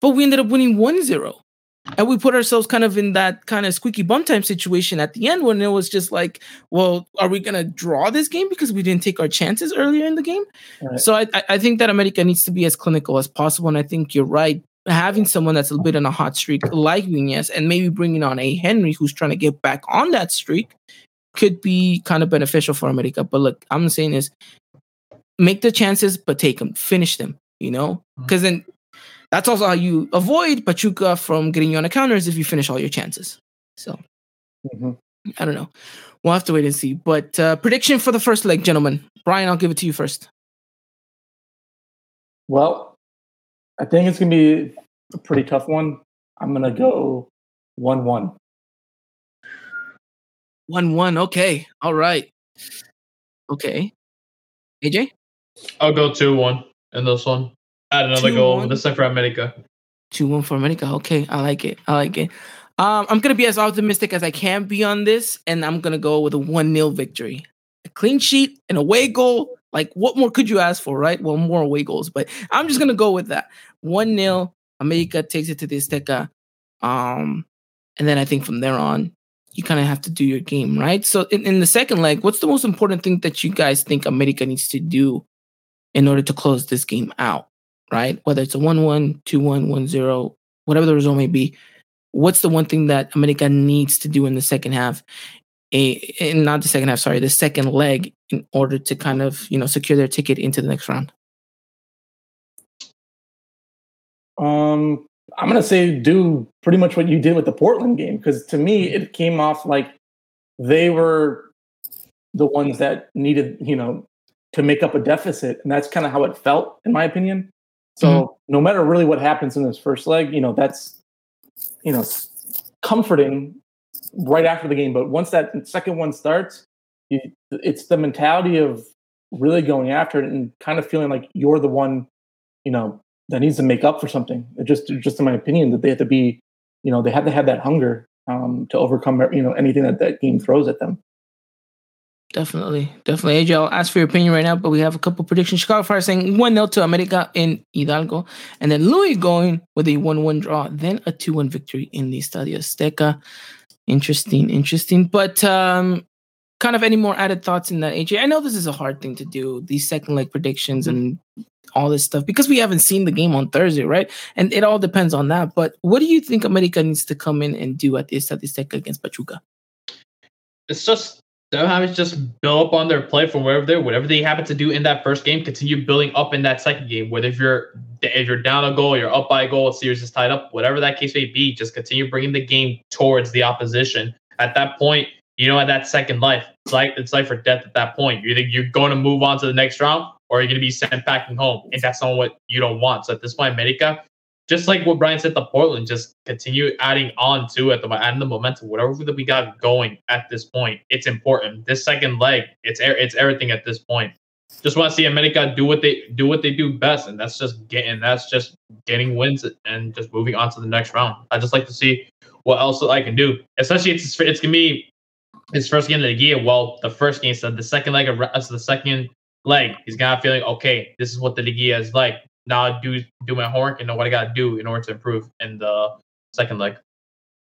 but we ended up winning 1-0 and we put ourselves kind of in that kind of squeaky bum time situation at the end when it was just like, well, are we gonna draw this game because we didn't take our chances earlier in the game? Right. So I, I think that America needs to be as clinical as possible, and I think you're right. Having someone that's a bit on a hot streak like Nunez and maybe bringing on a Henry who's trying to get back on that streak could be kind of beneficial for America. But look, I'm saying is make the chances, but take them, finish them. You know, because mm-hmm. then that's also how you avoid Pachuca from getting you on the counters if you finish all your chances. So mm-hmm. I don't know. We'll have to wait and see. But uh, prediction for the first leg, gentlemen. Bryan, I'll give it to you first. Well, I think it's gonna be a pretty tough one. I'm gonna go one one. One one. Okay. All right. Okay. AJ. I'll go two one in this one. Add another two, goal. One. This time for America. Two one for America. Okay, I like it. I like it. Um, I'm gonna be as optimistic as I can be on this, and I'm gonna go with a one 0 victory, a clean sheet, an away goal. Like, what more could you ask for, right? Well, more away goals, but I'm just gonna go with that. One 0 America takes it to the Azteca. Um, and then I think from there on, you kind of have to do your game, right? So in, in the second leg, what's the most important thing that you guys think America needs to do in order to close this game out? right? Whether it's a 1 1, 2 1, 1 0, whatever the result may be, what's the one thing that America needs to do in the second half? A, not the second half, sorry, the second leg in order to kind of, you know, secure their ticket into the next round? Um, I'm gonna say do pretty much what you did with the Portland game because to me it came off like they were the ones that needed, you know, to make up a deficit, and that's kind of how it felt, in my opinion. So mm-hmm. no matter really what happens in this first leg, you know, that's you know comforting right after the game. But once that second one starts, you, it's the mentality of really going after it and kind of feeling like you're the one, you know, that needs to make up for something. It just, just in my opinion, that they have to be, you know, they have to have that hunger um, to overcome, you know, anything that that game throws at them. Definitely. Definitely. AJ, I'll ask for your opinion right now, but we have a couple predictions. Chicago Fire saying 1 0 to America in Hidalgo. And then Louis going with a 1 1 draw, then a 2 1 victory in the Estadio Azteca. Interesting, interesting. But um, kind of any more added thoughts in that, AJ? I know this is a hard thing to do, these second leg predictions and all this stuff, because we haven't seen the game on Thursday, right? And it all depends on that. But what do you think America needs to come in and do at the Estadio Azteca against Pachuca? It's just them having to just build up on their play from wherever they're, whatever they happen to do in that first game, continue building up in that second game. Whether if you're if you're down a goal, you're up by a goal, series is tied up, whatever that case may be, just continue bringing the game towards the opposition. At that point, you know, at that second life, it's like it's life or death. At that point, you're you're going to move on to the next round, or you're going to be sent packing home, and that's not what you don't want. So at this point, America, just like what Bryan said to Portland, just continue adding on to it, the adding the momentum, whatever that we got going at this point. It's important. This second leg, it's it's everything at this point. Just want to see America do what they do what they do best, and that's just getting that's just getting wins and just moving on to the next round. I just like to see what else I can do, especially it's it's gonna be his first game of the year. Well, the first game, so the second leg of so the second leg, he's gonna feeling okay. This is what the league is like now I do do my homework and know what I got to do in order to improve in the second leg.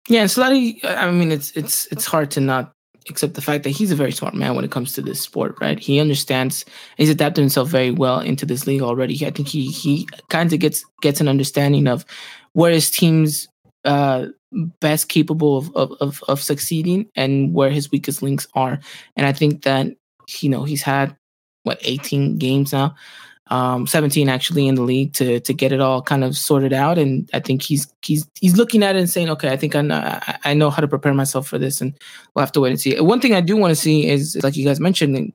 Yeah, Solari. I mean, it's it's it's hard to not accept the fact that he's a very smart man when it comes to this sport, right? He understands. He's adapted himself very well into this league already. I think he he kind of gets gets an understanding of where his team's uh, best capable of, of of of succeeding and where his weakest links are. And I think that you know he's had what 18 games now um, 17 actually in the league to to get it all kind of sorted out. And I think he's he's he's looking at it and saying, okay, I think I know, I know how to prepare myself for this, and we'll have to wait and see. One thing I do want to see is, like you guys mentioned,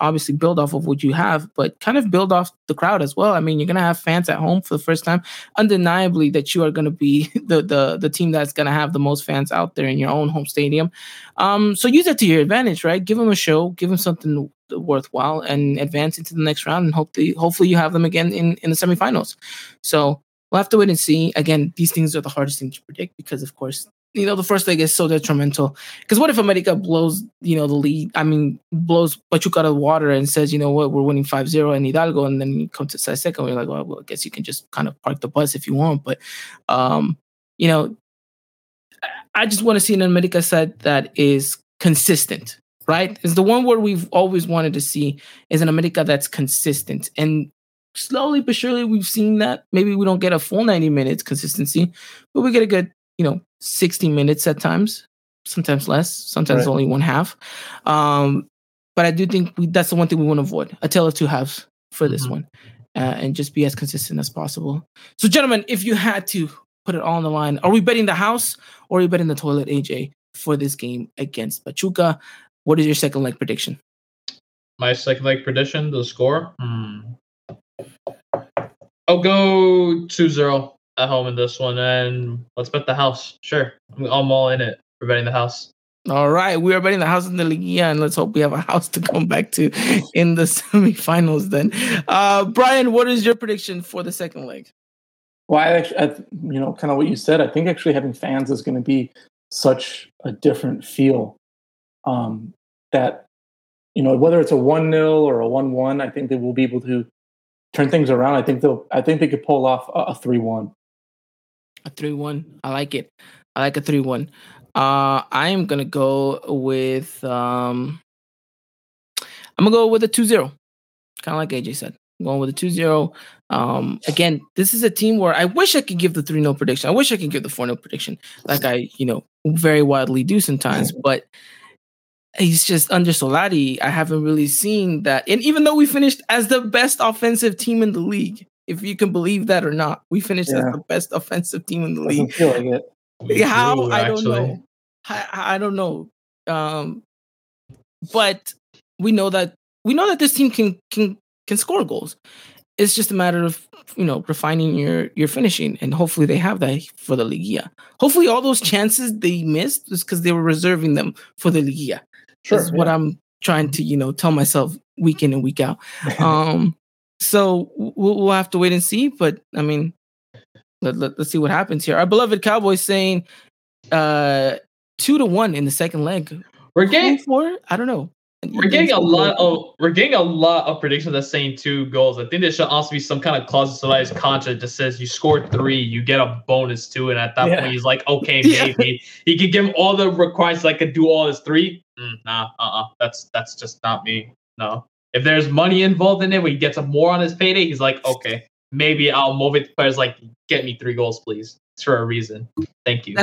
obviously build off of what you have, but kind of build off the crowd as well. I mean, you're gonna have fans at home for the first time. Undeniably, that you are gonna be [laughs] the the the team that's gonna have the most fans out there in your own home stadium. Um, so use it to your advantage, right? Give them a show, give them something worthwhile, and advance into the next round. And hopefully, hopefully you have them again in in the semifinals. So we'll have to wait and see. Again, these things are the hardest thing to predict because, of course, you know, the first leg is so detrimental. Because what if America blows, you know, the lead? I mean, blows Pachuca out of water and says, you know what, we're winning 5 0 in Hidalgo. And then you come to second, we're like, well, well, I guess you can just kind of park the bus if you want. But, um, you know, I just want to see an America side that is consistent, right? Is the one where we've always wanted to see is an America that's consistent. And slowly but surely we've seen that. Maybe we don't get a full 90 minutes consistency, but we get a good, you know, 60 minutes at times, sometimes less, sometimes right. only one half. Um, but I do think we, that's the one thing we want to avoid a tale of two halves for this mm-hmm. one uh, and just be as consistent as possible. So, gentlemen, if you had to put it all on the line, are we betting the house or are we betting the toilet, AJ, for this game against Pachuca? What is your second leg prediction? My second leg prediction, the score? Hmm. I'll go 2 0 at home in this one, and let's bet the house. Sure, I'm, I'm all in it for betting the house. All right, we are betting the house in the Liga, and let's hope we have a [laughs] house to come back to in the [laughs] semifinals. Then, uh, Bryan, what is your prediction for the second leg? Well, I actually, I, you know, kind of what you said. I think actually having fans is going to be such a different feel. Um, that you know, whether it's a one 0 or a one one, I think they will be able to turn things around. I think they'll. I think they could pull off a three one. A three one. I like it. I like a three one. Uh, I am gonna go with. Um, I'm gonna go with a 2-0. Kind of like AJ said. I'm going with a 2-0. Um, again, this is a team where I wish I could give the 3-0 prediction. I wish I could give the 4-0 prediction, like I, you know, very widely do sometimes. [laughs] But he's just under Solari. I haven't really seen that. And even though we finished as the best offensive team in the league, if you can believe that or not. We finished yeah. as the best offensive team in the league. Feel like it. How do, I don't know. I, I don't know. Um, but we know that we know that this team can can can score goals. It's just a matter of you know refining your your finishing, and hopefully they have that for the Liga. Hopefully, all those chances they missed is because they were reserving them for the Liga. Sure, That's yeah. what I'm trying to you know tell myself week in and week out. [laughs] Um, so we'll, we'll have to wait and see. But I mean, let, let, us see what happens here. Our beloved Cowboys saying uh, two to one in the second leg. We're getting four. I don't know. We're getting a lot of we're getting a lot of predictions that's saying two goals. I think there should also be some kind of clause in somebody's contract that says you score three, you get a bonus two, and at that yeah. point he's like, okay, [laughs] maybe yeah. he could give him all the requirements like could do all his three. Mm, nah, uh, uh-uh. uh, that's that's just not me. No, if there's money involved in it, when he gets more on his payday, he's like, okay, maybe I'll motivate the players like, get me three goals, please. It's for a reason. Thank you.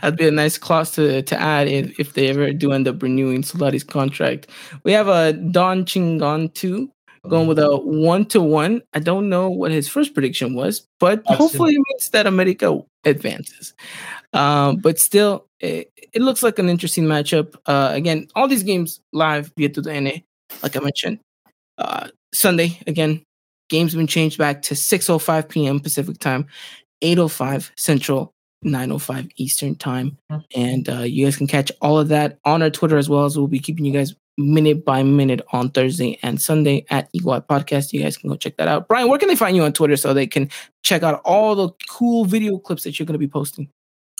That'd be a nice clause to, to add if, if they ever do end up renewing Solari's contract. We have a Don Chingon too going with a one to one. I don't know what his first prediction was, but hopefully it means that America advances. Um, but still, it, it, looks like an interesting matchup. Uh, again, all these games live via TUDN like I mentioned. Uh, Sunday, again, game's been changed back to 6.05 p.m. Pacific time, 8.05 Central, 9.05 Eastern time. Mm-hmm. And uh, you guys can catch all of that on our Twitter as well as we'll be keeping you guys minute by minute on Thursday and Sunday at Eagle Eye Podcast. You guys can go check that out. Bryan, where can they find you on Twitter so they can check out all the cool video clips that you're going to be posting?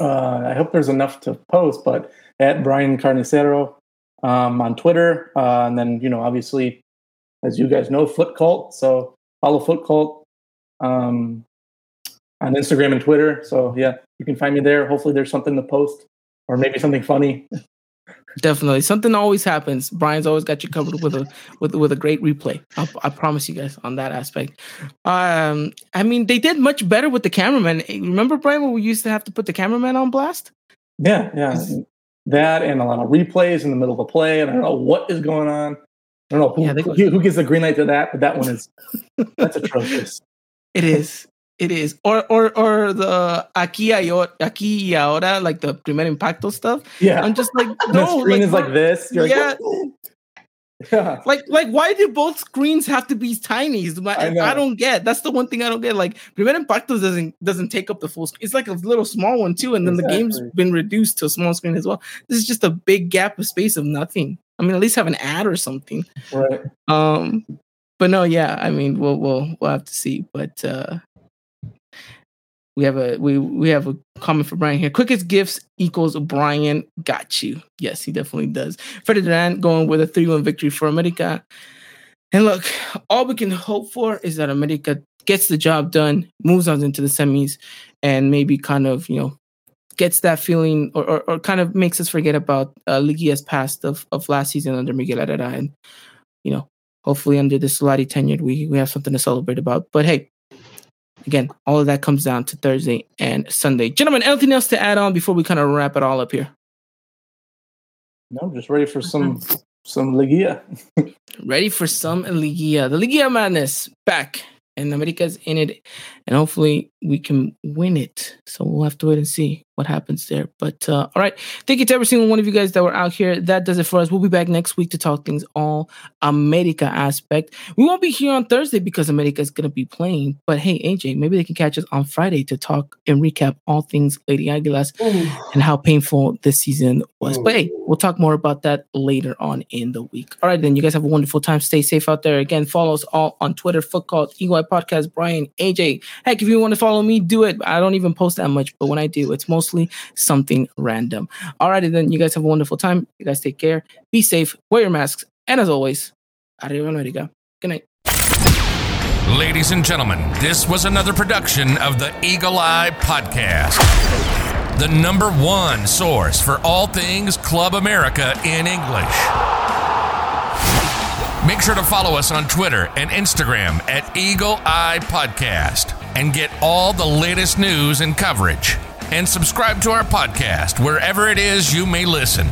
Uh, I hope there's enough to post, but at Brian Carnicero um, on Twitter, uh, and then you know obviously, as you guys know, Foot Cult. So follow Foot Cult um, on Instagram and Twitter. So yeah, you can find me there. Hopefully, there's something to post or maybe something funny. Definitely, something always happens. Bryan's always got you covered with a with with a great replay. I, I promise you guys on that aspect. Um, I mean, they did much better with the cameraman. Remember, Bryan, when we used to have to put the cameraman on blast? Yeah, yeah that and a lot of replays in the middle of a play, and I don't know what is going on. I don't know who, yeah, who, who, gets the green light to that, but that one is that's atrocious. [laughs] It is. It is. Or or or the aquí aquí ahora, like the primer impacto stuff. Yeah. I'm just like [laughs] no. the screen like, is like this. You're yeah. Like, [laughs] Yeah. Like, like, why do both screens have to be tiny? Is my- I I, don't get. That's the one thing I don't get. Like, Primer Impacto doesn't doesn't take up the full screen. It's like a little small one too, and then the game's been reduced to a small screen as well. This is just a big gap of space of nothing. I mean, at least have an ad or something. Right. Um, but no, yeah. I mean, we'll we'll we'll have to see. But uh, we have a we we have a comment for Bryan here. Quickest gifts equals Bryan got you. Yes, he definitely does. Freddie Durant going with a three one victory for America. And look, all we can hope for is that America gets the job done, moves on into the semis, and maybe kind of you know gets that feeling or, or, or kind of makes us forget about uh, Liguilla's past of, of last season under Miguel Herrera and you know hopefully under the Solari tenure we we have something to celebrate about. But hey, again, all of that comes down to Thursday and Sunday. Gentlemen, anything else to add on before we kind of wrap it all up here? No, I'm just ready for some mm-hmm. some Liguilla. [laughs] Ready for some Liguilla. The Liguilla madness back. And America's in it. And hopefully we can win it. So we'll have to wait and see what happens there. But uh, all right. Thank you to every single one of you guys that were out here. That does it for us. We'll be back next week to talk things all America aspect. We won't be here on Thursday because America is going to be playing. But hey, AJ, maybe they can catch us on Friday to talk and recap all things Lady Aguilas and how painful this season was. But hey, we'll talk more about that later on in the week. All right, then you guys have a wonderful time. Stay safe out there. Again, follow us all on Twitter, Foot Cult, EY Podcast, Bryan, AJ. Heck, if you want to follow me, do it. I don't even post that much, but when I do, it's mostly something random. All righty, then you guys have a wonderful time. You guys take care. Be safe. Wear your masks. And as always, arriba America. Good night. Ladies and gentlemen, this was another production of the Eagle Eye Podcast, the number one source for all things Club America in English. Make sure to follow us on Twitter and Instagram at Eagle Eye Podcast and get all the latest news and coverage. And subscribe to our podcast wherever it is you may listen.